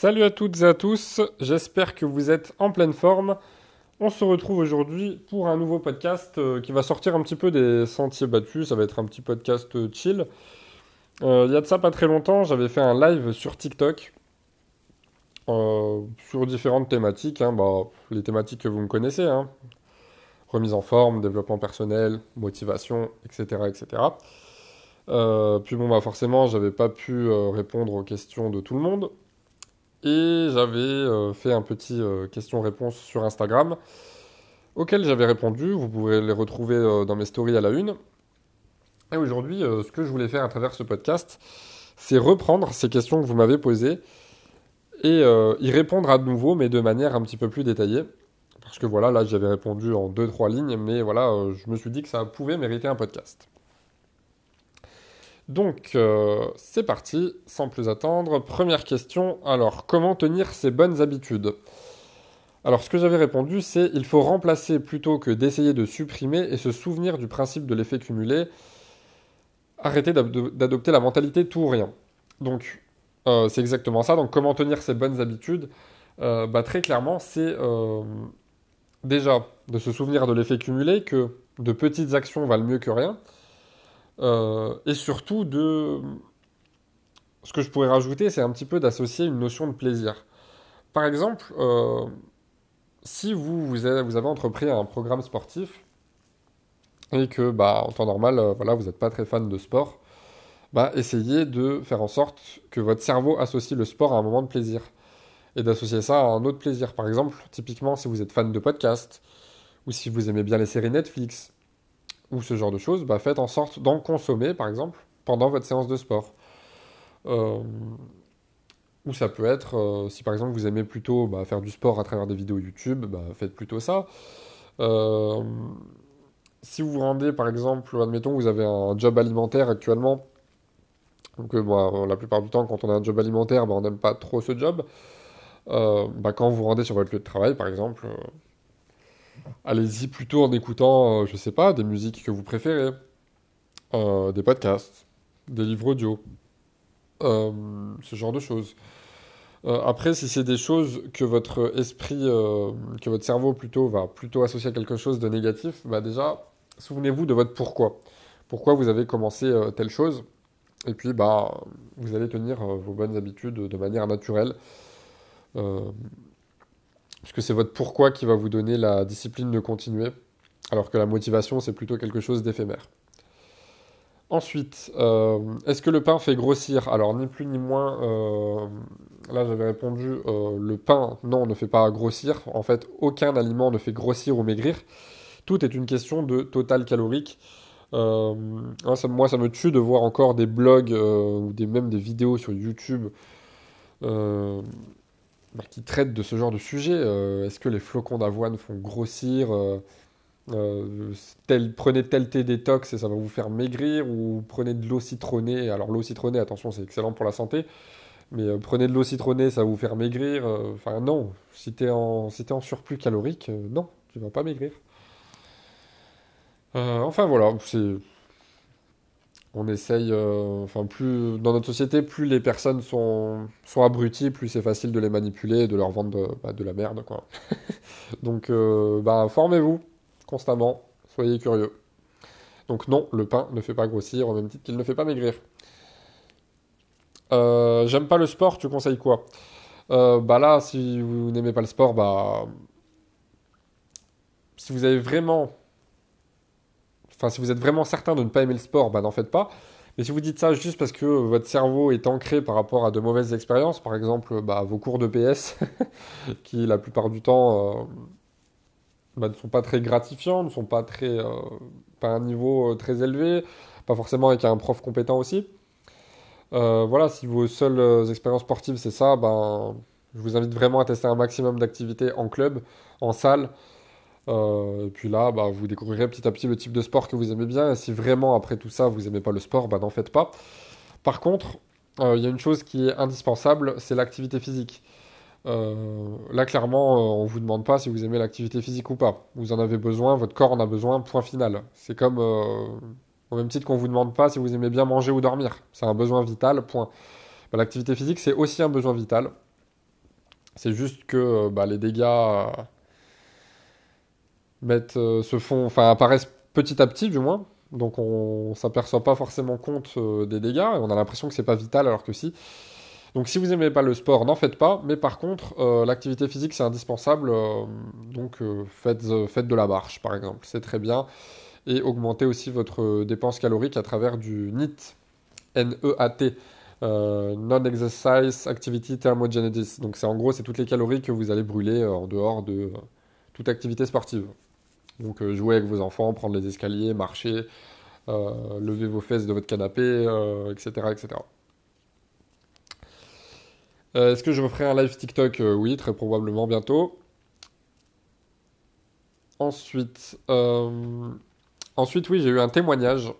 Salut à toutes et à tous, j'espère que vous êtes en pleine forme. On se retrouve aujourd'hui pour un nouveau podcast euh, qui va sortir un petit peu des sentiers battus, ça va être un petit podcast euh, chill. Euh, il y a de ça pas très longtemps, j'avais fait un live sur TikTok sur différentes thématiques, hein. bah, les thématiques que vous me connaissez, hein. remise en forme, développement personnel, motivation, etc. etc. puis bon, bah forcément, j'avais pas pu répondre aux questions de tout le monde. Et j'avais euh, fait un petit euh, question-réponse sur Instagram auquel j'avais répondu. Vous pourrez les retrouver euh, dans mes stories à la une. Et aujourd'hui, ce que je voulais faire à travers ce podcast, c'est reprendre ces questions que vous m'avez posées et y répondre à nouveau, mais de manière un petit peu plus détaillée. Parce que voilà, là j'avais répondu en deux, trois lignes, mais voilà, je me suis dit que ça pouvait mériter un podcast. Donc, euh, c'est parti, sans plus attendre. Première question, alors, comment tenir ses bonnes habitudes? Alors, ce que j'avais répondu, c'est il faut remplacer plutôt que d'essayer de supprimer et se souvenir du principe de l'effet cumulé. Arrêter d'adopter la mentalité tout ou rien. Donc, euh, c'est exactement ça. Donc, comment tenir ses bonnes habitudes? Euh, bah, Très clairement, c'est déjà de se souvenir de l'effet cumulé, que de petites actions valent mieux que rien. Euh, et surtout de... Ce que je pourrais rajouter, c'est un petit peu d'associer une notion de plaisir. Par exemple, euh, si vous, avez, entrepris un programme sportif et que, bah, en temps normal, euh, voilà, vous n'êtes pas très fan de sport, bah, essayez de faire en sorte que votre cerveau associe le sport à un moment de plaisir et d'associer ça à un autre plaisir. Par exemple, typiquement, si vous êtes fan de podcast ou si vous aimez bien les séries Netflix ou ce genre de choses, bah, faites en sorte d'en consommer, par exemple, pendant votre séance de sport. Euh, ou ça peut être, euh, si par exemple vous aimez plutôt bah, faire du sport à travers des vidéos YouTube, bah, faites plutôt ça. Euh, si vous vous rendez, par exemple, admettons, vous avez un job alimentaire actuellement, donc la plupart du temps, quand on a un job alimentaire, on n'aime pas trop ce job. quand vous vous rendez sur votre lieu de travail, par exemple, allez-y plutôt en écoutant, je euh, je sais pas, des musiques que vous préférez, euh, des podcasts, des livres audio, euh, ce genre de choses. après, si c'est des choses que votre esprit, que votre cerveau plutôt va plutôt associer à quelque chose de négatif, bah déjà, souvenez-vous de votre pourquoi. Pourquoi vous avez commencé telle chose, et puis bah, vous allez tenir vos bonnes habitudes de manière naturelle. Parce que c'est votre pourquoi qui va vous donner la discipline de continuer, alors que la motivation, c'est plutôt quelque chose d'éphémère. Ensuite, euh, est-ce que le pain fait grossir? Alors, ni plus ni moins, euh, là j'avais répondu, euh, le pain, non, ne fait pas grossir. En fait, aucun aliment ne fait grossir ou maigrir. Tout est une question de total calorique. Hein, moi, ça me tue de voir encore des blogs ou des, même des vidéos sur YouTube bah, qui traite de ce genre de sujet. Euh, est-ce que les flocons d'avoine font grossir euh, euh, Prenez tel thé détox et ça va vous faire maigrir, ou prenez de l'eau citronnée. Alors l'eau citronnée, attention, c'est excellent pour la santé, mais prenez de l'eau citronnée, ça va vous faire maigrir. Enfin non, si t'es en, si en surplus calorique, non, tu vas pas maigrir. enfin voilà, c'est on essaye, euh, enfin plus dans notre société, plus les personnes sont, sont abruties, plus c'est facile de les manipuler et de leur vendre de, bah, la merde, quoi. Donc, euh, bah, formez-vous constamment, soyez curieux. Donc non, le pain ne fait pas grossir au même titre qu'il ne fait pas maigrir. Euh, j'aime pas le sport, tu conseilles quoi? Bah là, si vous n'aimez pas le sport, bah si vous avez vraiment Enfin, si vous êtes vraiment certain de ne pas aimer le sport, bah, n'en faites pas. Mais si vous dites ça juste parce que votre cerveau est ancré par rapport à de mauvaises expériences, par exemple bah, vos cours de PS, qui la plupart du temps euh, bah, ne sont pas très gratifiants, ne sont pas très, euh, pas un niveau euh, très élevé, pas forcément avec un prof compétent aussi. voilà, si vos seules expériences sportives c'est ça, ben, je vous invite vraiment à tester un maximum d'activités en club, en salle, euh, et puis là, bah, vous découvrirez petit à petit le type de sport que vous aimez bien. Et si vraiment, après tout ça, vous n'aimez pas le sport, bah, n'en faites pas. Par contre, euh, il y a une chose qui est indispensable, c'est l'activité physique. Euh, là, clairement, on ne vous demande pas si vous aimez l'activité physique ou pas. Vous en avez besoin, votre corps en a besoin, point final. C'est comme au même titre qu'on ne vous demande pas si vous aimez bien manger ou dormir. C'est un besoin vital, point. Bah, l'activité physique, c'est aussi un besoin vital. C'est juste que bah, les dégâts mettent, se font, apparaissent petit à petit du moins. Donc on s'aperçoit pas forcément compte des dégâts et on a l'impression que c'est pas vital alors que si. Donc si vous n'aimez pas le sport, n'en faites pas. Mais par contre, euh, l'activité physique, c'est indispensable. Euh, donc euh, faites, faites, de la marche, par exemple. C'est très bien. Et augmentez aussi votre dépense calorique à travers du NEAT. N-E-A-T. Non-Exercise Activity Thermogenesis. Donc c'est en gros, c'est toutes les calories que vous allez brûler en dehors de toute activité sportive. Donc jouer avec vos enfants, prendre les escaliers, marcher, lever vos fesses de votre canapé, etc. etc. Euh, est-ce que je referai un live TikTok? Euh, Oui, très probablement bientôt. Ensuite, euh, ensuite oui, j'ai eu un témoignage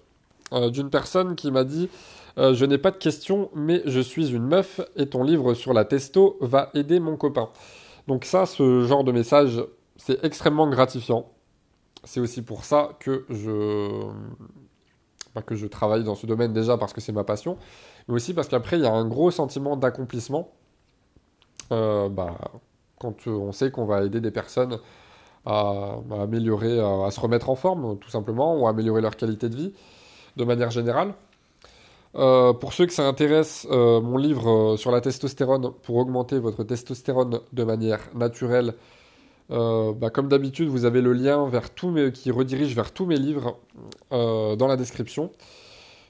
d'une personne qui m'a dit Je n'ai pas de questions, mais je suis une meuf et ton livre sur la testo va aider mon copain. Donc, ça, ce genre de message, c'est extrêmement gratifiant. C'est aussi pour ça que je, bah, que je travaille dans ce domaine déjà parce que c'est ma passion, mais aussi parce qu'après, il y a un gros sentiment d'accomplissement euh, bah, quand on sait qu'on va aider des personnes à, améliorer, à, se remettre en forme, tout simplement, ou à améliorer leur qualité de vie, de manière générale. Euh, pour ceux que ça intéresse, euh, mon livre sur la testostérone pour augmenter votre testostérone de manière naturelle. Bah, comme d'habitude, vous avez le lien vers qui redirige vers tous mes livres dans la description.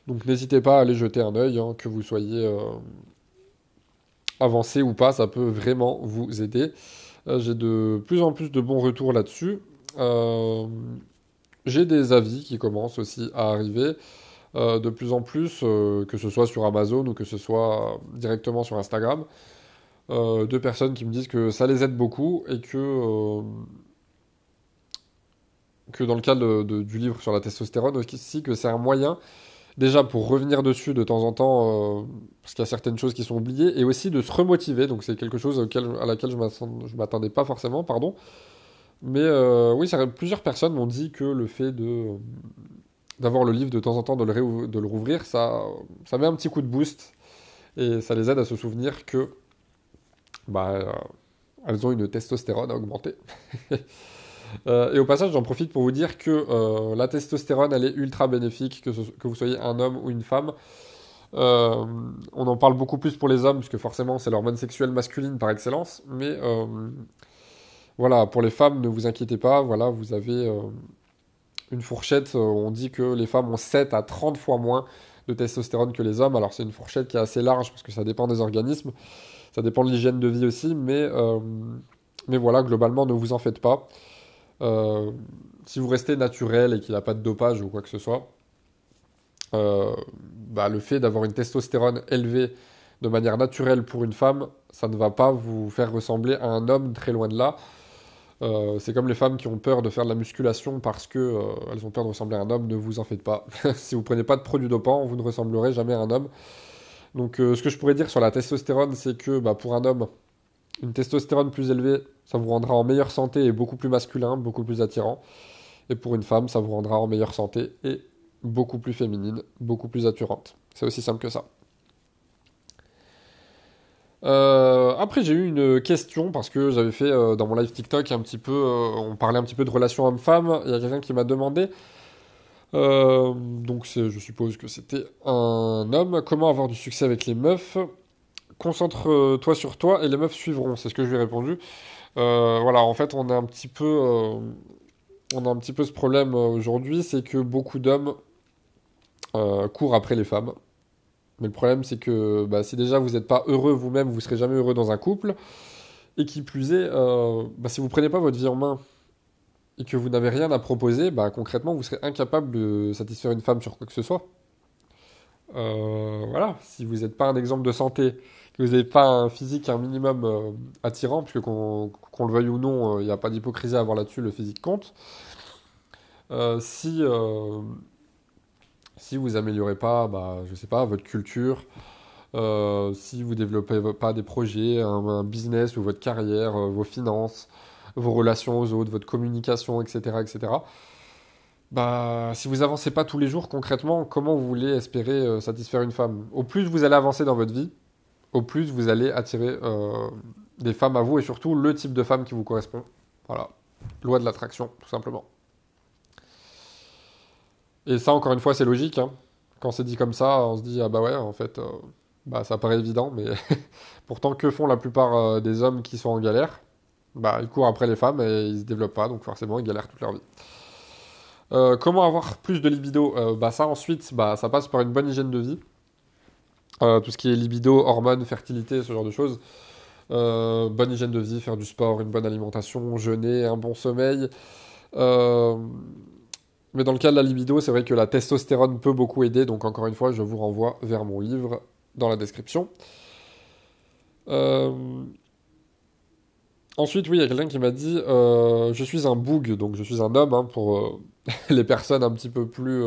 Donc n'hésitez pas à aller jeter un œil, hein, que vous soyez avancer ou pas, ça peut vraiment vous aider. Euh, j'ai de plus en plus de bons retours là-dessus. Euh, j'ai des avis qui commencent aussi à arriver. Euh, de plus en plus, que ce soit sur Amazon ou que ce soit directement sur Instagram, de personnes qui me disent que ça les aide beaucoup et que, que dans le cadre du livre sur la testostérone aussi, que c'est un moyen déjà pour revenir dessus de temps en temps, euh, parce qu'il y a certaines choses qui sont oubliées, et aussi de se remotiver. Donc c'est quelque chose à laquelle je ne m'attendais pas forcément, pardon. Mais euh, oui, plusieurs personnes m'ont dit que le fait de d'avoir le livre de temps en temps, de le, de le rouvrir, ça, ça met un petit coup de boost et ça les aide à se souvenir que bah, euh, elles ont une testostérone à augmenter. Euh, et au passage, j'en profite pour vous dire que euh, la testostérone, elle est ultra bénéfique, que, que vous soyez un homme ou une femme. Euh, on en parle beaucoup plus pour les hommes, puisque forcément c'est l'hormone sexuelle masculine par excellence. Mais voilà, pour les femmes, ne vous inquiétez pas, voilà, vous avez une fourchette, on dit que les femmes ont 7 à 30 fois moins de testostérone que les hommes. Alors c'est une fourchette qui est assez large, parce que ça dépend des organismes, ça dépend de l'hygiène de vie aussi, mais, mais voilà, globalement, ne vous en faites pas. Euh, si vous restez naturel et qu'il n'y a pas de dopage ou quoi que ce soit, euh, bah, le fait d'avoir une testostérone élevée de manière naturelle pour une femme, ça ne va pas vous faire ressembler à un homme très loin de là. Euh, c'est comme les femmes qui ont peur de faire de la musculation parce que elles ont peur de ressembler à un homme. Ne vous en faites pas. si vous prenez pas de produits dopants, vous ne ressemblerez jamais à un homme. Donc, ce que je pourrais dire sur la testostérone, c'est que bah, pour un homme, une testostérone plus élevée, ça vous rendra en meilleure santé et beaucoup plus masculin, beaucoup plus attirant. Et pour une femme, ça vous rendra en meilleure santé et beaucoup plus féminine, beaucoup plus attirante. C'est aussi simple que ça. Euh, après, j'ai eu une question parce que j'avais fait euh, dans mon live TikTok un petit peu, euh, on parlait un petit peu de relations homme-femme. Il y a quelqu'un qui m'a demandé, donc je suppose que c'était un homme, comment avoir du succès avec les meufs? Concentre-toi sur toi et les meufs suivront. C'est ce que je lui ai répondu. Euh, voilà, en fait, on a un petit peu, euh, on a un petit peu ce problème euh, aujourd'hui, c'est que beaucoup d'hommes courent après les femmes. Mais le problème, c'est que bah, si déjà vous n'êtes pas heureux vous-même, vous serez jamais heureux dans un couple. Et qui plus est, bah, si vous prenez pas votre vie en main et que vous n'avez rien à proposer, bah, concrètement, vous serez incapable de satisfaire une femme sur quoi que ce soit. voilà, si vous n'êtes pas un exemple de santé, que vous n'avez pas un physique un minimum euh, attirant, puisque qu'on le veuille ou non, il euh, n'y a pas d'hypocrisie à avoir là-dessus, le physique compte. Euh, si, si vous améliorez pas, bah, je sais pas, votre culture, si vous développez pas des projets, un, business ou votre carrière, vos finances, vos relations aux autres, votre communication, etc., etc. Bah, si vous avancez pas tous les jours concrètement, comment vous voulez espérer satisfaire une femme? Au plus vous allez avancer dans votre vie, au plus vous allez attirer euh, des femmes à vous et surtout le type de femme qui vous correspond. Voilà, loi de l'attraction, tout simplement. Et ça, encore une fois, c'est logique. Hein. Quand c'est dit comme ça, on se dit, ah bah ouais, en fait, euh, bah, ça paraît évident, mais pourtant, que font la plupart euh, des hommes qui sont en galère? Bah, ils courent après les femmes et ils se développent pas, donc forcément, ils galèrent toute leur vie. Euh, comment avoir plus de libido? Bah, ça, ensuite, bah, ça passe par une bonne hygiène de vie. tout ce qui est libido, hormones, fertilité, ce genre de choses. bonne hygiène de vie, faire du sport, une bonne alimentation, jeûner, un bon sommeil. Mais dans le cas de la libido, c'est vrai que la testostérone peut beaucoup aider, donc encore une fois, je vous renvoie vers mon livre dans la description. Euh, ensuite, oui, il y a quelqu'un qui m'a dit euh, Je suis un boug, donc je suis un homme, hein, pour euh, les personnes un petit peu plus.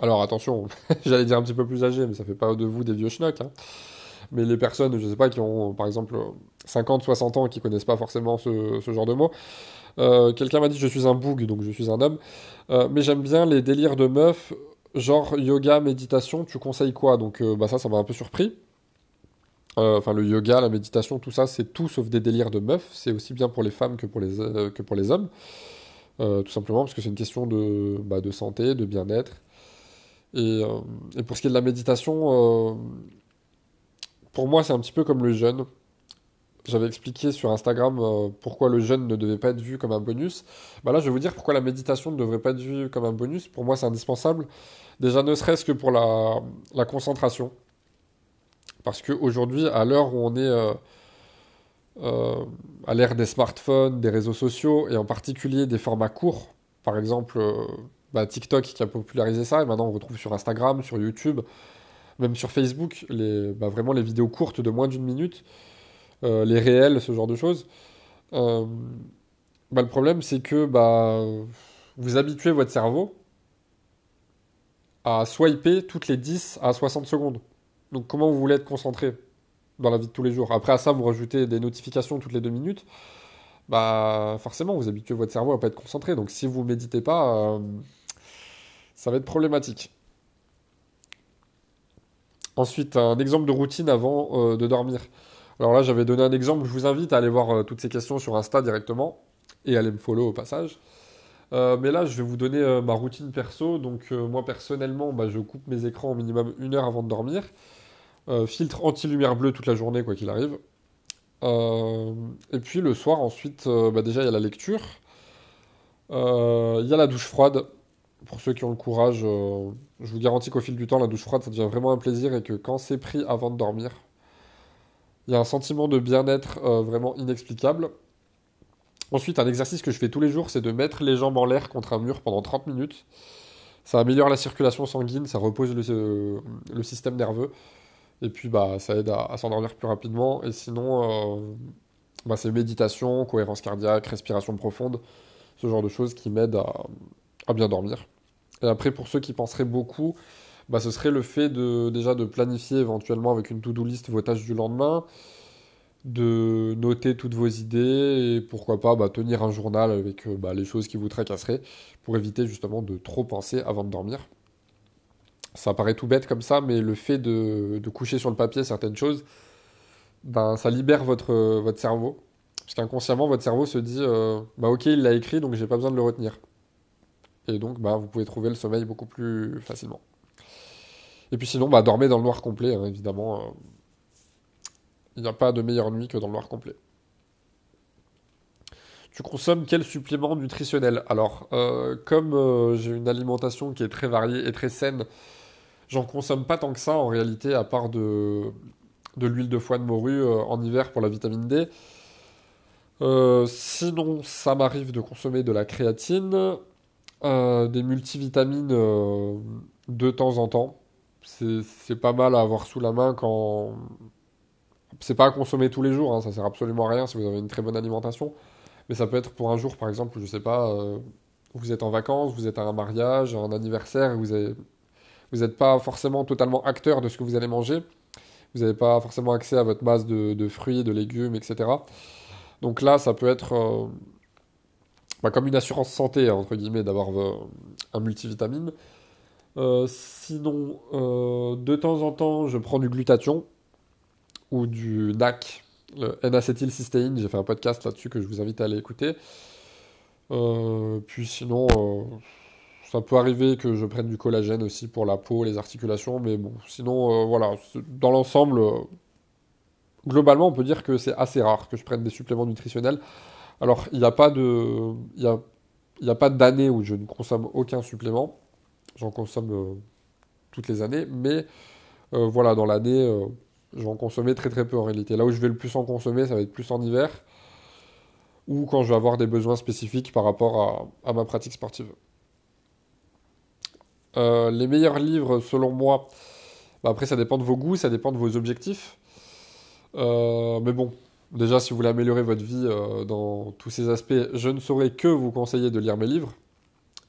Alors attention, j'allais dire un petit peu plus âgées, mais ça fait pas de vous des vieux schnocks. Hein. Mais les personnes, je sais pas, qui ont par exemple 50, 60 ans, qui connaissent pas forcément ce, genre de mots. Euh, quelqu'un m'a dit je suis un boug, donc je suis un homme. Euh, mais j'aime bien les délires de meufs, genre yoga, méditation, tu conseilles quoi? Donc euh, bah ça, ça m'a un peu surpris. Enfin, le yoga, la méditation, tout ça, c'est tout sauf des délires de meufs. C'est aussi bien pour les femmes que pour les, les hommes. tout simplement parce que c'est une question de, bah, santé, de bien-être. Et, pour ce qui est de la méditation, pour moi, c'est un petit peu comme le jeûne j'avais expliqué sur Instagram euh, pourquoi le jeûne ne devait pas être vu comme un bonus. Bah là, je vais vous dire pourquoi la méditation ne devrait pas être vue comme un bonus. Pour moi, c'est indispensable. Déjà, ne serait-ce que pour la concentration. Parce qu'aujourd'hui, à l'heure où on est euh, euh, à l'ère des smartphones, des réseaux sociaux, et en particulier des formats courts, par exemple bah, TikTok qui a popularisé ça, et maintenant on retrouve sur Instagram, sur YouTube, même sur Facebook, les, bah, vraiment les vidéos courtes de moins d'une minute. Euh, les réels, ce genre de choses. Euh, bah, le problème, c'est que bah, vous habituez votre cerveau à swiper toutes les 10 à 60 secondes. Donc comment vous voulez être concentré dans la vie de tous les jours? Après à ça, vous rajoutez des notifications toutes les deux minutes. Bah forcément, vous habituez votre cerveau à pas être concentré. Donc si vous méditez pas, euh, ça va être problématique. Ensuite, un exemple de routine avant de dormir. Alors là, j'avais donné un exemple. Je vous invite à aller voir euh, toutes ces questions sur Insta directement et à aller me follow au passage. Euh, mais là, je vais vous donner euh, ma routine perso. Donc, moi, personnellement, bah, je coupe mes écrans au minimum une heure avant de dormir. Filtre anti-lumière bleue toute la journée, quoi qu'il arrive. et puis, le soir, ensuite, bah, déjà, il y a la lecture. Il y a la douche froide. Pour ceux qui ont le courage, je vous garantis qu'au fil du temps, la douche froide, ça devient vraiment un plaisir et que quand c'est pris avant de dormir, il y a un sentiment de bien-être euh, vraiment inexplicable. Ensuite, un exercice que je fais tous les jours, c'est de mettre les jambes en l'air contre un mur pendant 30 minutes. Ça améliore la circulation sanguine, ça repose le, euh, système nerveux. Et puis, bah, ça aide à, s'endormir plus rapidement. Et sinon, euh, bah, c'est méditation, cohérence cardiaque, respiration profonde, ce genre de choses qui m'aident à bien dormir. Et après, pour ceux qui penseraient beaucoup, bah, ce serait le fait de déjà de planifier éventuellement avec une to-do list vos tâches du lendemain, de noter toutes vos idées et pourquoi pas bah, tenir un journal avec euh, bah, les choses qui vous tracasseraient pour éviter justement de trop penser avant de dormir. Ça paraît tout bête comme ça, mais le fait de, coucher sur le papier certaines choses, ben, ça libère votre, votre cerveau. Parce qu'inconsciemment, votre cerveau se dit euh, bah ok, il l'a écrit, donc j'ai pas besoin de le retenir. Et donc, bah, vous pouvez trouver le sommeil beaucoup plus facilement. Et puis sinon, bah, dormez dans le noir complet, hein, évidemment. Euh. Il n'y a pas de meilleure nuit que dans le noir complet. Tu consommes quel supplément nutritionnel? Alors, euh, comme euh, j'ai une alimentation qui est très variée et très saine, j'en consomme pas tant que ça en réalité, à part de, l'huile de foie de morue en hiver pour la vitamine D. sinon, ça m'arrive de consommer de la créatine, des multivitamines de temps en temps c'est pas mal à avoir sous la main quand. C'est pas à consommer tous les jours, hein, ça sert absolument à rien si vous avez une très bonne alimentation. Mais ça peut être pour un jour, par exemple, je sais pas, euh, vous êtes en vacances, vous êtes à un mariage, un anniversaire, vous n'êtes vous pas forcément totalement acteur de ce que vous allez manger. Vous n'avez pas forcément accès à votre masse de, fruits, de légumes, etc. Donc là, ça peut être euh, bah, comme une assurance santé, entre guillemets, d'avoir euh, un multivitamine. Euh, sinon, de temps en temps, je prends du glutathion ou du NAC. le N-acétylcystéine, j'ai fait un podcast là-dessus que je vous invite à aller écouter. puis sinon, ça peut arriver que je prenne du collagène aussi pour la peau, les articulations, mais bon, sinon, voilà, dans l'ensemble, globalement, on peut dire que c'est assez rare que je prenne des suppléments nutritionnels. Alors, il n'y a pas de, il y a, pas d'année où je ne consomme aucun supplément. J'en consomme euh, toutes les années, mais euh, voilà, dans l'année, euh, je vais très très peu en réalité. Là où je vais le plus en consommer, ça va être plus en hiver, ou quand je vais avoir des besoins spécifiques par rapport à, ma pratique sportive. Les meilleurs livres, selon moi, bah, après ça dépend de vos goûts, ça dépend de vos objectifs. Euh, mais bon, déjà, si vous voulez améliorer votre vie euh, dans tous ces aspects, je ne saurais que vous conseiller de lire mes livres.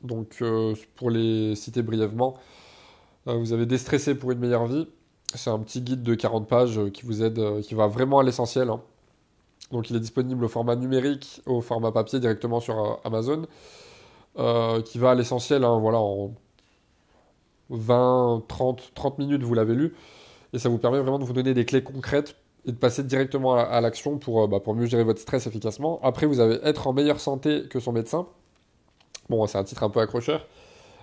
Donc, euh, pour les citer brièvement, vous avez Déstressé pour une meilleure vie. C'est un petit guide de 40 pages qui vous aide, qui va vraiment à l'essentiel. Hein. Donc, il est disponible au format numérique, au format papier directement sur Amazon, qui va à l'essentiel, hein, voilà, en 20, 30, 30 minutes, vous l'avez lu. Et ça vous permet vraiment de vous donner des clés concrètes et de passer directement à, l'action pour, euh, bah, pour mieux gérer votre stress efficacement. Après, vous avez être en meilleure santé que son médecin. Bon, c'est un titre un peu accrocheur,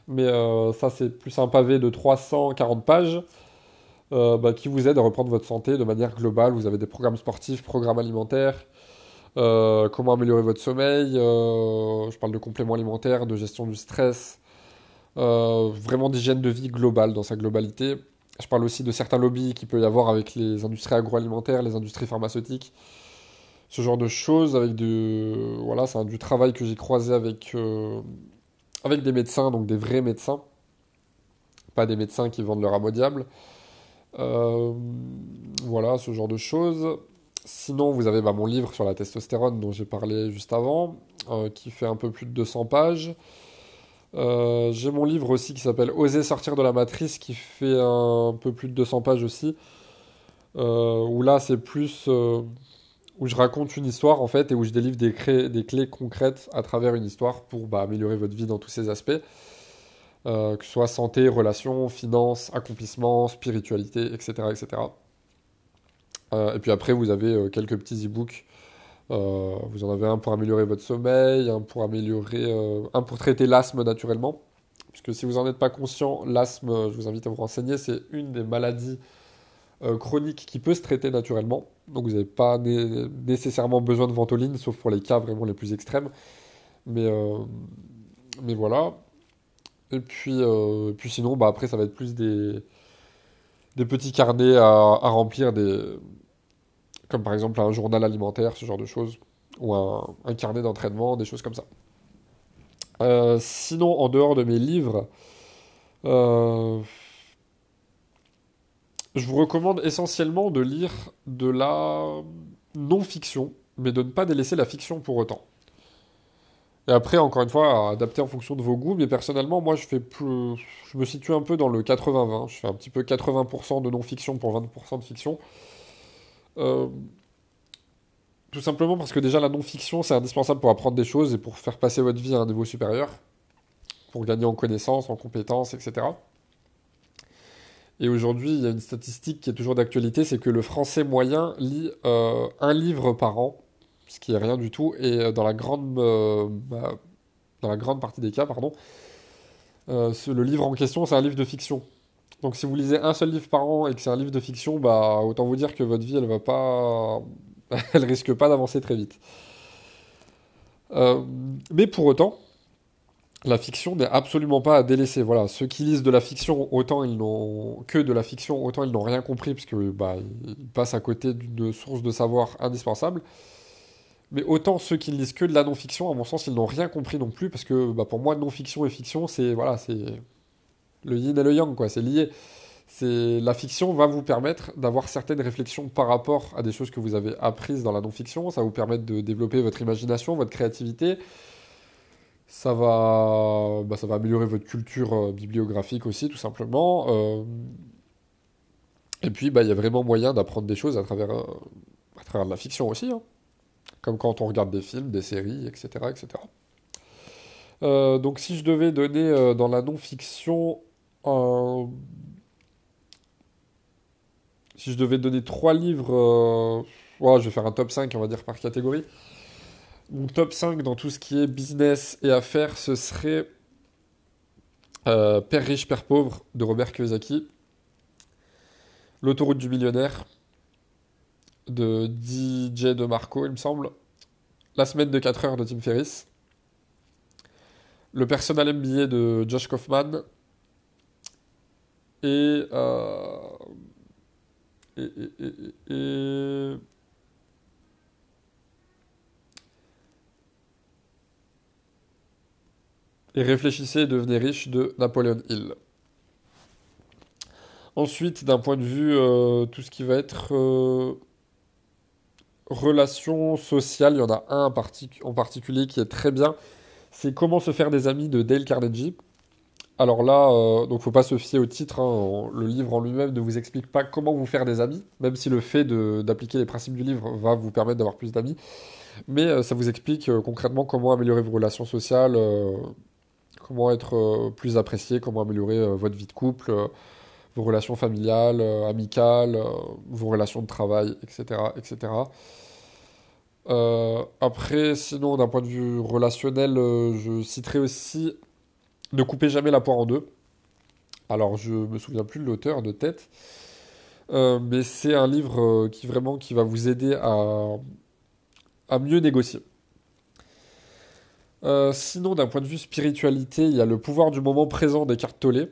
mais euh, ça, c'est plus un pavé de 340 pages euh, bah, qui vous aide à reprendre votre santé de manière globale. Vous avez des programmes sportifs, programmes alimentaires, comment améliorer votre sommeil. je parle de compléments alimentaires, de gestion du stress, vraiment d'hygiène de vie globale dans sa globalité. Je parle aussi de certains lobbies qu'il peut y avoir avec les industries agroalimentaires, les industries pharmaceutiques, ce genre de choses. Avec de, voilà, c'est du travail que j'ai croisé avec, euh, avec des médecins, donc des vrais médecins, pas des médecins qui vendent leur âme au diable. Euh, voilà, ce genre de choses. Sinon, vous avez bah, mon livre sur la testostérone dont j'ai parlé juste avant, euh, qui fait un peu plus de 200 pages. Euh, j'ai mon livre aussi qui s'appelle Oser sortir de la matrice qui fait un peu plus de 200 pages aussi. Euh, où là c'est plus euh, où je raconte une histoire en fait et où je délivre des, clés concrètes à travers une histoire pour bah, améliorer votre vie dans tous ces aspects. que ce soit santé, relations, finances, accomplissement, spiritualité, etc. etc. et puis après vous avez quelques petits e-books euh, vous en avez un pour améliorer votre sommeil, un pour améliorer, euh, un pour traiter l'asthme naturellement. Puisque si vous n'en êtes pas conscient, l'asthme, je vous invite à vous renseigner, c'est une des maladies euh, chroniques qui peut se traiter naturellement. Donc vous n'avez pas nécessairement besoin de ventoline, sauf pour les cas vraiment les plus extrêmes. Mais, voilà. Et puis, sinon, bah, après, ça va être plus des, des petits carnets à, à remplir, des, comme par exemple un journal alimentaire, ce genre de choses, ou un, carnet d'entraînement, des choses comme ça. Euh, sinon, en dehors de mes livres, euh, je vous recommande essentiellement de lire de la non-fiction, mais de ne pas délaisser la fiction pour autant. Et après, encore une fois, adapter en fonction de vos goûts, mais personnellement, moi, je fais plus... je me situe un peu dans le 80-20. Je fais un petit peu 80% de non-fiction pour 20% de fiction. Euh, tout simplement parce que déjà la non-fiction c'est indispensable pour apprendre des choses et pour faire passer votre vie à un niveau supérieur, pour gagner en connaissances, en compétences, etc. Et aujourd'hui, il y a une statistique qui est toujours d'actualité, c'est que le français moyen lit euh, un livre par an, ce qui est rien du tout, et euh, dans la grande, bah, dans la grande partie des cas, pardon, le livre en question, c'est un livre de fiction. Donc si vous lisez un seul livre par an et que c'est un livre de fiction, bah autant vous dire que votre vie elle va pas, elle risque pas d'avancer très vite. Euh, mais pour autant, la fiction n'est absolument pas à délaisser. Voilà, ceux qui lisent de la fiction, autant ils n'ont que de la fiction, autant ils n'ont rien compris puisque bah ils passent à côté d'une source de savoir indispensable. Mais autant ceux qui ne lisent que de la non-fiction, à mon sens, ils n'ont rien compris non plus parce que bah, pour moi, non-fiction et fiction, c'est voilà, c'est le yin et le yang, quoi, c'est lié. C'est la fiction va vous permettre d'avoir certaines réflexions par rapport à des choses que vous avez apprises dans la non-fiction. Ça va vous permettre de développer votre imagination, votre créativité. Ça va, bah, ça va améliorer votre culture euh, bibliographique aussi, tout simplement. Euh, et puis, bah, il y a vraiment moyen d'apprendre des choses à travers, euh, la fiction aussi. Hein. Comme quand on regarde des films, des séries, etc. etc. donc, si je devais donner dans la non-fiction si je devais donner trois livres, euh, je vais faire un top 5, on va dire, par catégorie. Mon top 5 dans tout ce qui est business et affaires, ce serait euh, Père riche, Père pauvre de Robert Kiyosaki. L'autoroute du millionnaire de DJ de Marco, il me semble. La semaine de 4 heures de Tim Ferriss. Le personnel MBA de Josh Kaufman. Et, euh, et, et, et, et réfléchissez et devenez riche de Napoleon Hill. Ensuite, d'un point de vue, euh, tout ce qui va être euh, relations sociales, il y en a un en particulier qui est très bien. C'est Comment se faire des amis de Dale Carnegie. Alors là, euh, donc faut pas se fier au titre. Hein. le livre en lui-même ne vous explique pas comment vous faire des amis, même si le fait d'appliquer les principes du livre va vous permettre d'avoir plus d'amis. Mais euh, ça vous explique euh, concrètement comment améliorer vos relations sociales, euh, comment être plus apprécié, comment améliorer votre vie de couple, vos relations familiales, amicales, vos relations de travail, etc., etc. après, sinon, d'un point de vue relationnel, je citerai aussi ne coupez jamais la poire en deux. Alors, je me souviens plus de l'auteur de tête, euh, mais c'est un livre euh, qui vraiment qui va vous aider à, mieux négocier. Euh, sinon, d'un point de vue spiritualité, il y a le pouvoir du moment présent des cartes Tollé.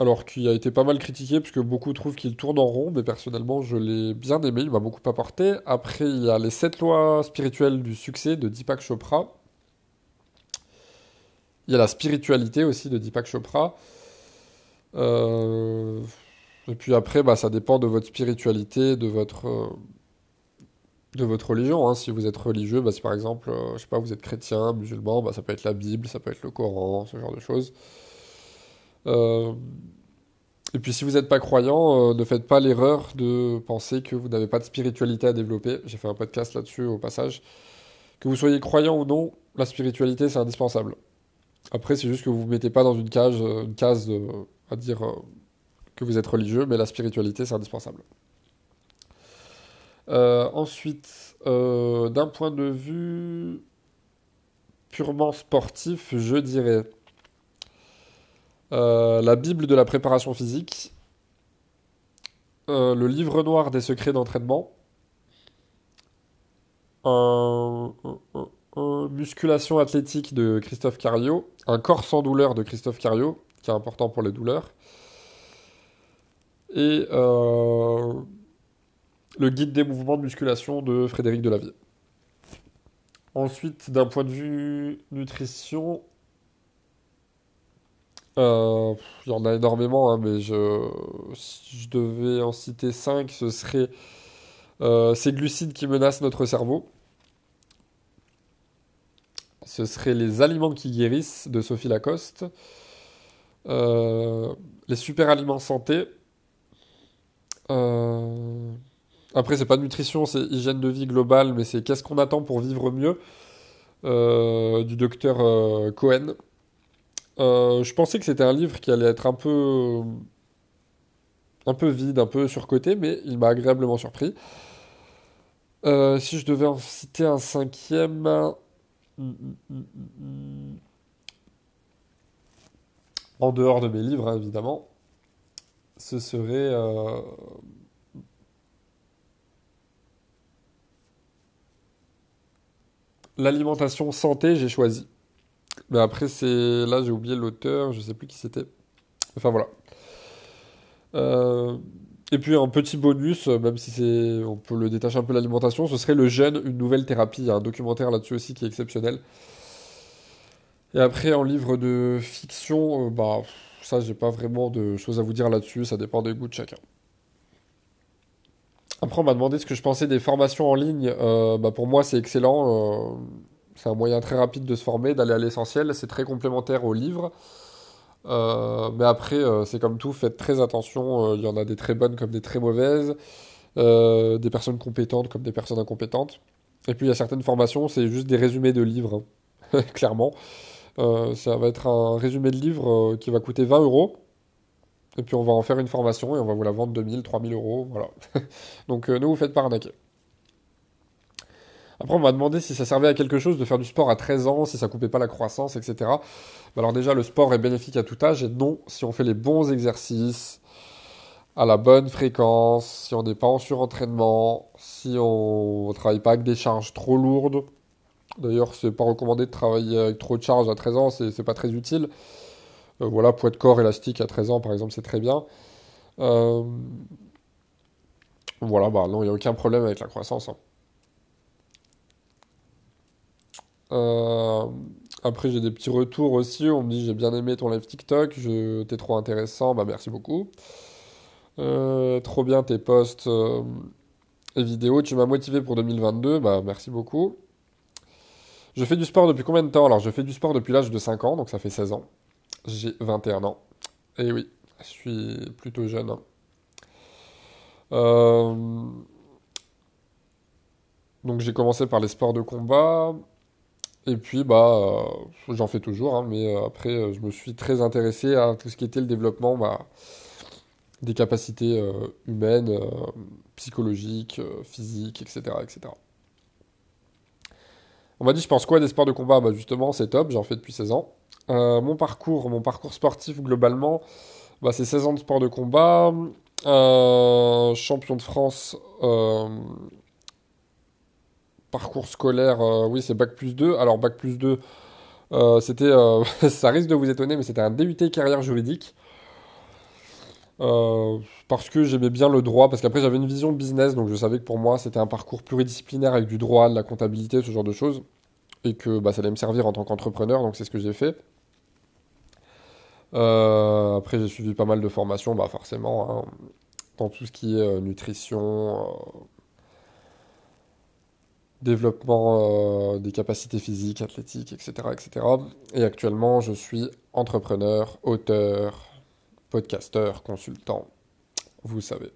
Alors, qui a été pas mal critiqué, puisque beaucoup trouvent qu'il tourne en rond, mais personnellement, je l'ai bien aimé, il m'a beaucoup apporté. Après, il y a les sept lois spirituelles du succès de Deepak Chopra, il y a la spiritualité aussi de Deepak Chopra. Euh, et puis après, bah, ça dépend de votre spiritualité, de votre, euh, religion. Hein. Si vous êtes religieux, bah, si par exemple, euh, je sais pas, vous êtes chrétien, musulman, bah, ça peut être la Bible, ça peut être le Coran, ce genre de choses. Et puis si vous n'êtes pas croyant, ne faites pas l'erreur de penser que vous n'avez pas de spiritualité à développer. J'ai fait un podcast là-dessus au passage. Que vous soyez croyant ou non, la spiritualité c'est indispensable. Après, c'est juste que vous ne vous mettez pas dans une cage, euh, une case à dire euh, que vous êtes religieux, mais la spiritualité, c'est indispensable. Euh, ensuite, d'un point de vue purement sportif, je dirais la Bible de la préparation physique, le livre noir des secrets d'entraînement, musculation athlétique de Christophe Cario, un corps sans douleur de Christophe Cario, qui est important pour les douleurs, et euh, le guide des mouvements de musculation de Frédéric Delavier. Ensuite, d'un point de vue nutrition, euh, il y en a énormément, hein, mais je, si je devais en citer 5, ce serait euh, ces glucides qui menacent notre cerveau ce serait Les aliments qui guérissent de Sophie Lacoste. Euh, les super aliments santé. Euh, après, c'est pas nutrition, c'est hygiène de vie globale, mais c'est qu'est-ce qu'on attend pour vivre mieux euh, du docteur Cohen. je pensais que c'était un livre qui allait être un peu un peu vide, un peu surcoté, mais il m'a agréablement surpris. si je devais en citer un cinquième, en dehors de mes livres, hein, évidemment, ce serait euh, l'alimentation santé, j'ai choisi. Mais après, c'est là, j'ai oublié l'auteur, je sais plus qui c'était. Enfin voilà. Euh, et puis un petit bonus, euh, même si c'est, on peut le détacher un peu l'alimentation, ce serait le jeûne, une nouvelle thérapie. Il y a un documentaire là-dessus aussi qui est exceptionnel. Et après, en livre de fiction, euh, bah ça, j'ai pas vraiment de choses à vous dire là-dessus. Ça dépend des goûts de chacun. Après, on m'a demandé ce que je pensais des formations en ligne. Euh, bah, pour moi, c'est excellent. c'est un moyen très rapide de se former, d'aller à l'essentiel. C'est très complémentaire au livre. Euh, mais après, euh, c'est comme tout, faites très attention. Euh, il y en a des très bonnes comme des très mauvaises, des personnes compétentes comme des personnes incompétentes. Et puis il y a certaines formations, c'est juste des résumés de livres, hein, clairement. ça va être un résumé de livre qui va coûter 20 euros. Et puis on va en faire une formation et on va vous la vendre 2000, 3000 euros. Voilà. Donc ne vous faites pas arnaquer. Après, on m'a demandé si ça servait à quelque chose de faire du sport à 13 ans, si ça coupait pas la croissance, etc. Bah, alors déjà, le sport est bénéfique à tout âge, et non, si on fait les bons exercices, à la bonne fréquence, si on n'est pas en surentraînement, si on ne travaille pas avec des charges trop lourdes. D'ailleurs, c'est pas recommandé de travailler avec trop de charges à 13 ans, c'est pas très utile. Euh, voilà, poids de corps élastique à 13 ans, par exemple, c'est très bien. Euh, voilà, bah non, il n'y a aucun problème avec la croissance. Hein. Euh, après, j'ai des petits retours aussi. On me dit j'ai bien aimé ton live TikTok, t'es trop intéressant. Bah, merci beaucoup. Euh, trop bien tes posts euh, et vidéos. Tu m'as motivé pour 2022. Bah, merci beaucoup. Je fais du sport depuis combien de temps? Alors, je fais du sport depuis l'âge de 5 ans, donc ça fait 16 ans. J'ai 21 ans. Et oui, je suis plutôt jeune. Hein. Donc, j'ai commencé par les sports de combat. Et puis, bah, euh, j'en fais toujours, hein, mais euh, après, euh, je me suis très intéressé à tout ce qui était le développement bah, des capacités humaines, psychologiques, physiques, etc., etc. On m'a dit, je pense quoi des sports de combat? Bah, justement, c'est top, j'en fais depuis 16 ans. mon parcours, mon parcours sportif, globalement, bah, c'est 16 ans de sport de combat, champion de France parcours scolaire, euh, oui, c'est Bac plus 2. Alors, Bac plus 2, euh, c'était, euh, ça risque de vous étonner, mais c'était un DUT carrière juridique. parce que j'aimais bien le droit, parce qu'après j'avais une vision business, donc je savais que pour moi c'était un parcours pluridisciplinaire avec du droit, de la comptabilité, ce genre de choses, et que bah, ça allait me servir en tant qu'entrepreneur, donc c'est ce que j'ai fait. après j'ai suivi pas mal de formations, bah forcément, hein, dans tout ce qui est nutrition, développement euh, des capacités physiques, athlétiques, etc., etc. Et actuellement, je suis entrepreneur, auteur, podcasteur, consultant. Vous savez.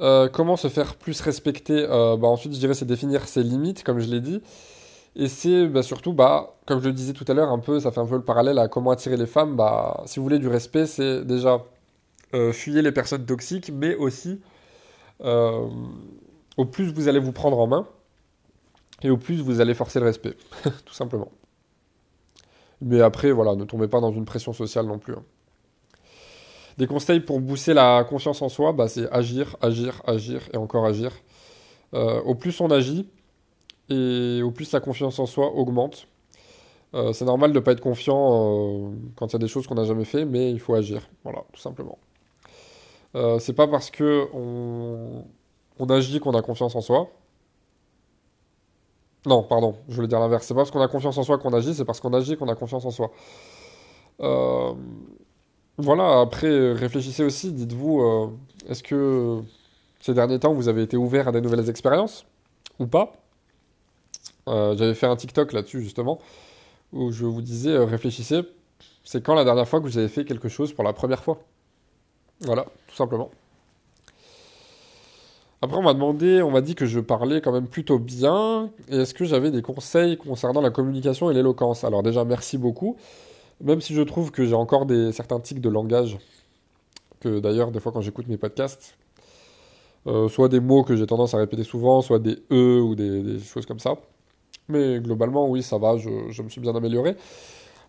Euh, comment se faire plus respecter euh, bah Ensuite, je dirais, c'est définir ses limites, comme je l'ai dit. Et c'est bah, surtout, bah, comme je le disais tout à l'heure, un peu, ça fait un peu le parallèle à comment attirer les femmes. Bah, si vous voulez du respect, c'est déjà fuyer les personnes toxiques, mais aussi au plus vous allez vous prendre en main, et au plus vous allez forcer le respect, tout simplement. Mais après, voilà, ne tombez pas dans une pression sociale non plus. Hein. Des conseils pour booster la confiance en soi, bah, c'est agir, agir, agir et encore agir. Euh, au plus on agit, et au plus la confiance en soi augmente. Euh, c'est normal de ne pas être confiant euh, quand il y a des choses qu'on n'a jamais fait, mais il faut agir. Voilà, tout simplement. c'est pas parce que on, on agit qu'on a confiance en soi. Non, pardon, je voulais dire l'inverse. C'est pas parce qu'on a confiance en soi qu'on agit, c'est parce qu'on agit qu'on a confiance en soi. Euh, voilà, après, réfléchissez aussi, dites-vous, euh, est-ce que ces derniers temps, vous avez été ouvert à des nouvelles expériences ou pas? Euh, J'avais fait un TikTok là-dessus, justement, où je vous disais, réfléchissez, c'est quand la dernière fois que vous avez fait quelque chose pour la première fois? Voilà, tout simplement. Après, on m'a demandé, on m'a dit que je parlais quand même plutôt bien. Et est-ce que j'avais des conseils concernant la communication et l'éloquence? Alors déjà, merci beaucoup. Même si je trouve que j'ai encore des, certains tics de langage, que d'ailleurs, des fois quand j'écoute mes podcasts, euh, soit des mots que j'ai tendance à répéter souvent, soit des E ou des, choses comme ça. Mais globalement, oui, ça va, je, me suis bien amélioré.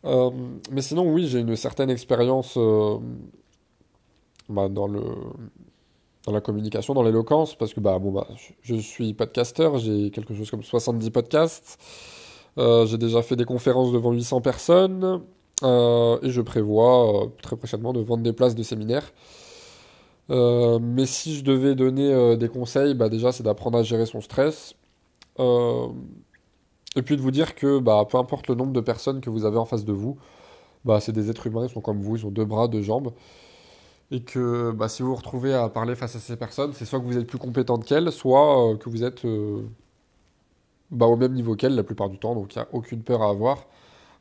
Euh, mais sinon, oui, j'ai une certaine expérience euh, bah, dans le dans la communication, dans l'éloquence, parce que bah, bon, bah, je suis podcasteur, j'ai quelque chose comme 70 podcasts, euh, j'ai déjà fait des conférences devant 800 personnes, euh, et je prévois euh, très prochainement de vendre des places de séminaire. mais si je devais donner des conseils, bah, déjà c'est d'apprendre à gérer son stress, et puis de vous dire que bah, peu importe le nombre de personnes que vous avez en face de vous, bah, c'est des êtres humains, ils sont comme vous, ils ont deux bras, deux jambes et que bah, si vous vous retrouvez à parler face à ces personnes, c'est soit que vous êtes plus compétent qu'elles, soit euh, que vous êtes euh, bah, au même niveau qu'elles la plupart du temps, donc il n'y a aucune peur à avoir.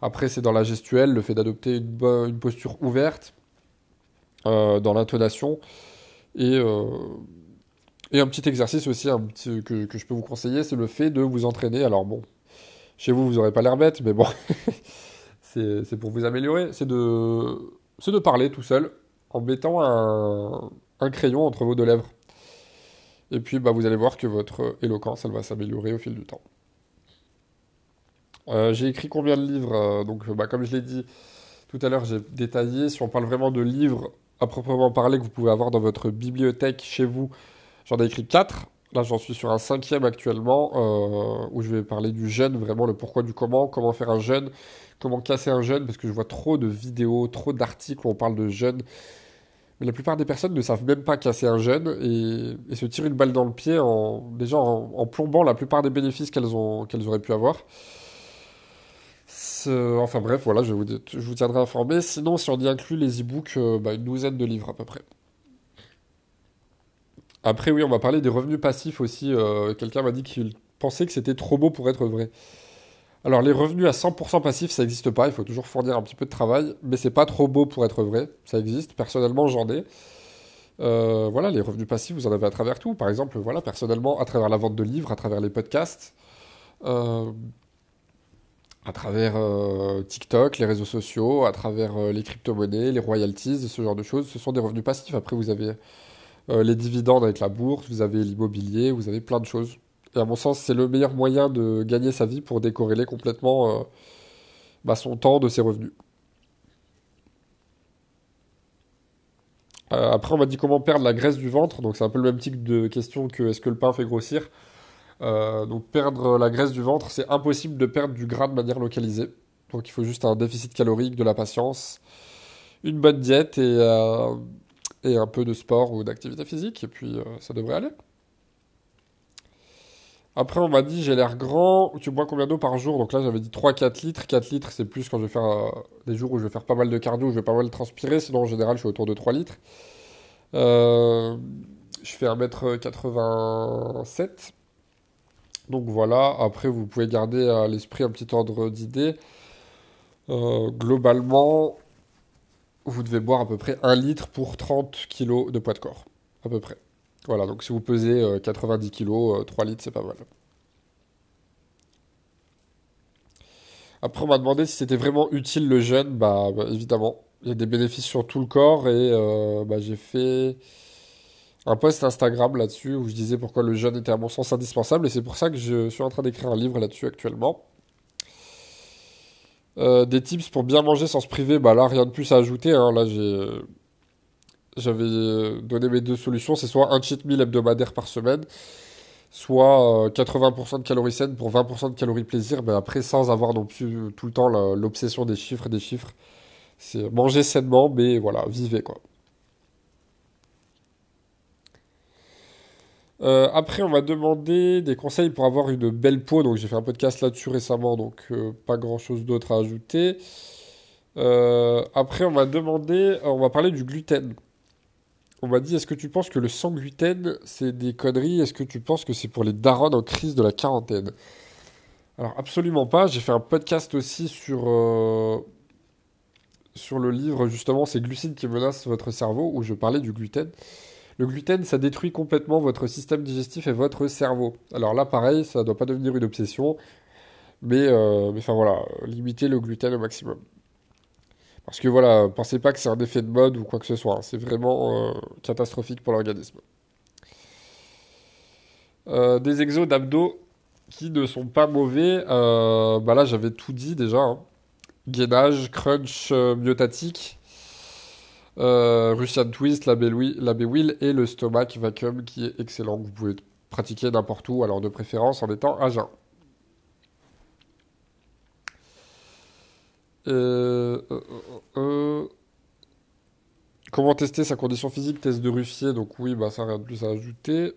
Après, c'est dans la gestuelle, le fait d'adopter une, posture ouverte, euh, dans l'intonation, et, un petit exercice aussi que, je peux vous conseiller, c'est le fait de vous entraîner. Alors bon, chez vous, vous n'aurez pas l'air bête, mais bon, c'est pour vous améliorer, c'est de de parler tout seul en mettant un, crayon entre vos deux lèvres. Et puis bah, vous allez voir que votre éloquence, elle va s'améliorer au fil du temps. Euh, j'ai écrit combien de livres euh, Donc bah, comme je l'ai dit tout à l'heure, j'ai détaillé. Si on parle vraiment de livres à proprement parler que vous pouvez avoir dans votre bibliothèque chez vous, j'en ai écrit 4. Là, j'en suis sur un cinquième actuellement, euh, où je vais parler du jeûne, vraiment le pourquoi du comment, comment faire un jeûne, comment casser un jeûne, parce que je vois trop de vidéos, trop d'articles où on parle de jeûne. Mais la plupart des personnes ne savent même pas casser un jeûne et, se tirent une balle dans le pied en, déjà en, plombant la plupart des bénéfices qu'elles auraient pu avoir. Enfin bref, voilà, je vous, je vous tiendrai informé. Sinon, si on y inclut les e-books, euh, bah, une douzaine de livres à peu près. Après, oui, on va parler des revenus passifs aussi. Euh, quelqu'un m'a dit qu'il pensait que c'était trop beau pour être vrai. Alors, les revenus à 100% passifs, ça n'existe pas. Il faut toujours fournir un petit peu de travail. Mais c'est pas trop beau pour être vrai. Ça existe. Personnellement, j'en ai. Euh, voilà, les revenus passifs, vous en avez à travers tout. Par exemple, voilà, personnellement, à travers la vente de livres, à travers les podcasts, euh, à travers TikTok, les réseaux sociaux, à travers les crypto-monnaies, les royalties, ce genre de choses. Ce sont des revenus passifs. Après, vous avez les dividendes avec la bourse, vous avez l'immobilier, vous avez plein de choses. Et à mon sens, c'est le meilleur moyen de gagner sa vie pour décorréler complètement euh, bah, son temps de ses revenus. Euh, après, on m'a dit comment perdre la graisse du ventre. Donc, c'est un peu le même type de question que est-ce que le pain fait grossir. donc, perdre la graisse du ventre, c'est impossible de perdre du gras de manière localisée. Donc, il faut juste un déficit calorique, de la patience, une bonne diète et et un peu de sport ou d'activité physique, et puis euh, ça devrait aller. Après, on m'a dit, j'ai l'air grand, tu bois combien d'eau par jour? Donc là, j'avais dit 3-4 litres. 4 litres, c'est plus quand je vais faire euh, des jours où je vais faire pas mal de cardio, où je vais pas mal transpirer. Sinon, en général, je suis autour de 3 litres. Euh, je fais 1m87. Donc voilà, après, vous pouvez garder à l'esprit un petit ordre d'idée. globalement, vous devez boire à peu près 1 litre pour 30 kg de poids de corps. À peu près. Voilà, donc si vous pesez 90 kg, 3 litres, c'est pas mal. Après, on m'a demandé si c'était vraiment utile le jeûne. Bah, bah, évidemment, il y a des bénéfices sur tout le corps et euh, bah, j'ai fait un post Instagram là-dessus où je disais pourquoi le jeûne était à mon sens indispensable et c'est pour ça que je suis en train d'écrire un livre là-dessus actuellement. Euh, des tips pour bien manger sans se priver, bah là rien de plus à ajouter. Hein. Là j'ai j'avais euh, donné mes deux solutions, c'est soit un cheat meal hebdomadaire par semaine, soit 80% euh, de calories saines pour 20% de calories plaisir, mais après sans avoir non plus tout le temps l'obsession des chiffres des chiffres. C'est manger sainement, mais voilà, vivez quoi. Euh, après, on m'a demandé des conseils pour avoir une belle peau. Donc, j'ai fait un podcast là-dessus récemment, donc euh, pas grand-chose d'autre à ajouter. Euh, après, on m'a demandé, on m'a parlé du gluten. On m'a dit, est-ce que tu penses que le sans gluten, c'est des conneries? Est-ce que tu penses que c'est pour les darons en crise de la quarantaine? Alors, absolument pas. J'ai fait un podcast aussi sur, sur le livre, justement, c'est glucides qui menacent votre cerveau, où je parlais du gluten. Le gluten, ça détruit complètement votre système digestif et votre cerveau. Alors là, pareil, ça ne doit pas devenir une obsession, mais, euh, enfin voilà, limitez le gluten au maximum. Parce que voilà, pensez pas que c'est un effet de mode ou quoi que ce soit, hein. c'est vraiment euh, catastrophique pour l'organisme. Euh, des exos d'abdos qui ne sont pas mauvais, bah là j'avais tout dit déjà. Hein. Gainage, crunch myotatique, euh, Russian Twist, la Wheel et le Stomach Vacuum qui est excellent. Vous pouvez pratiquer n'importe où, alors de préférence en étant à jeun. Euh, euh, comment tester sa condition physique Test de Ruffier, donc oui, bah ça rien de plus à ajouter.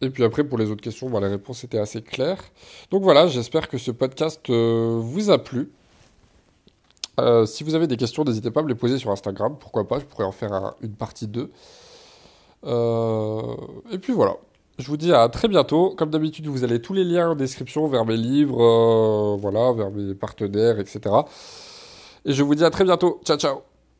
Et puis après, pour les autres questions, bah, les réponses étaient assez claires. Donc voilà, j'espère que ce podcast euh, vous a plu. Euh, si vous avez des questions, n'hésitez pas à me les poser sur Instagram. Pourquoi pas, je pourrais en faire une partie 2. Euh, et puis voilà. Je vous dis à très bientôt. Comme d'habitude, vous avez tous les liens en description vers mes livres, voilà, vers mes partenaires, etc. Et je vous dis à très bientôt. Ciao, ciao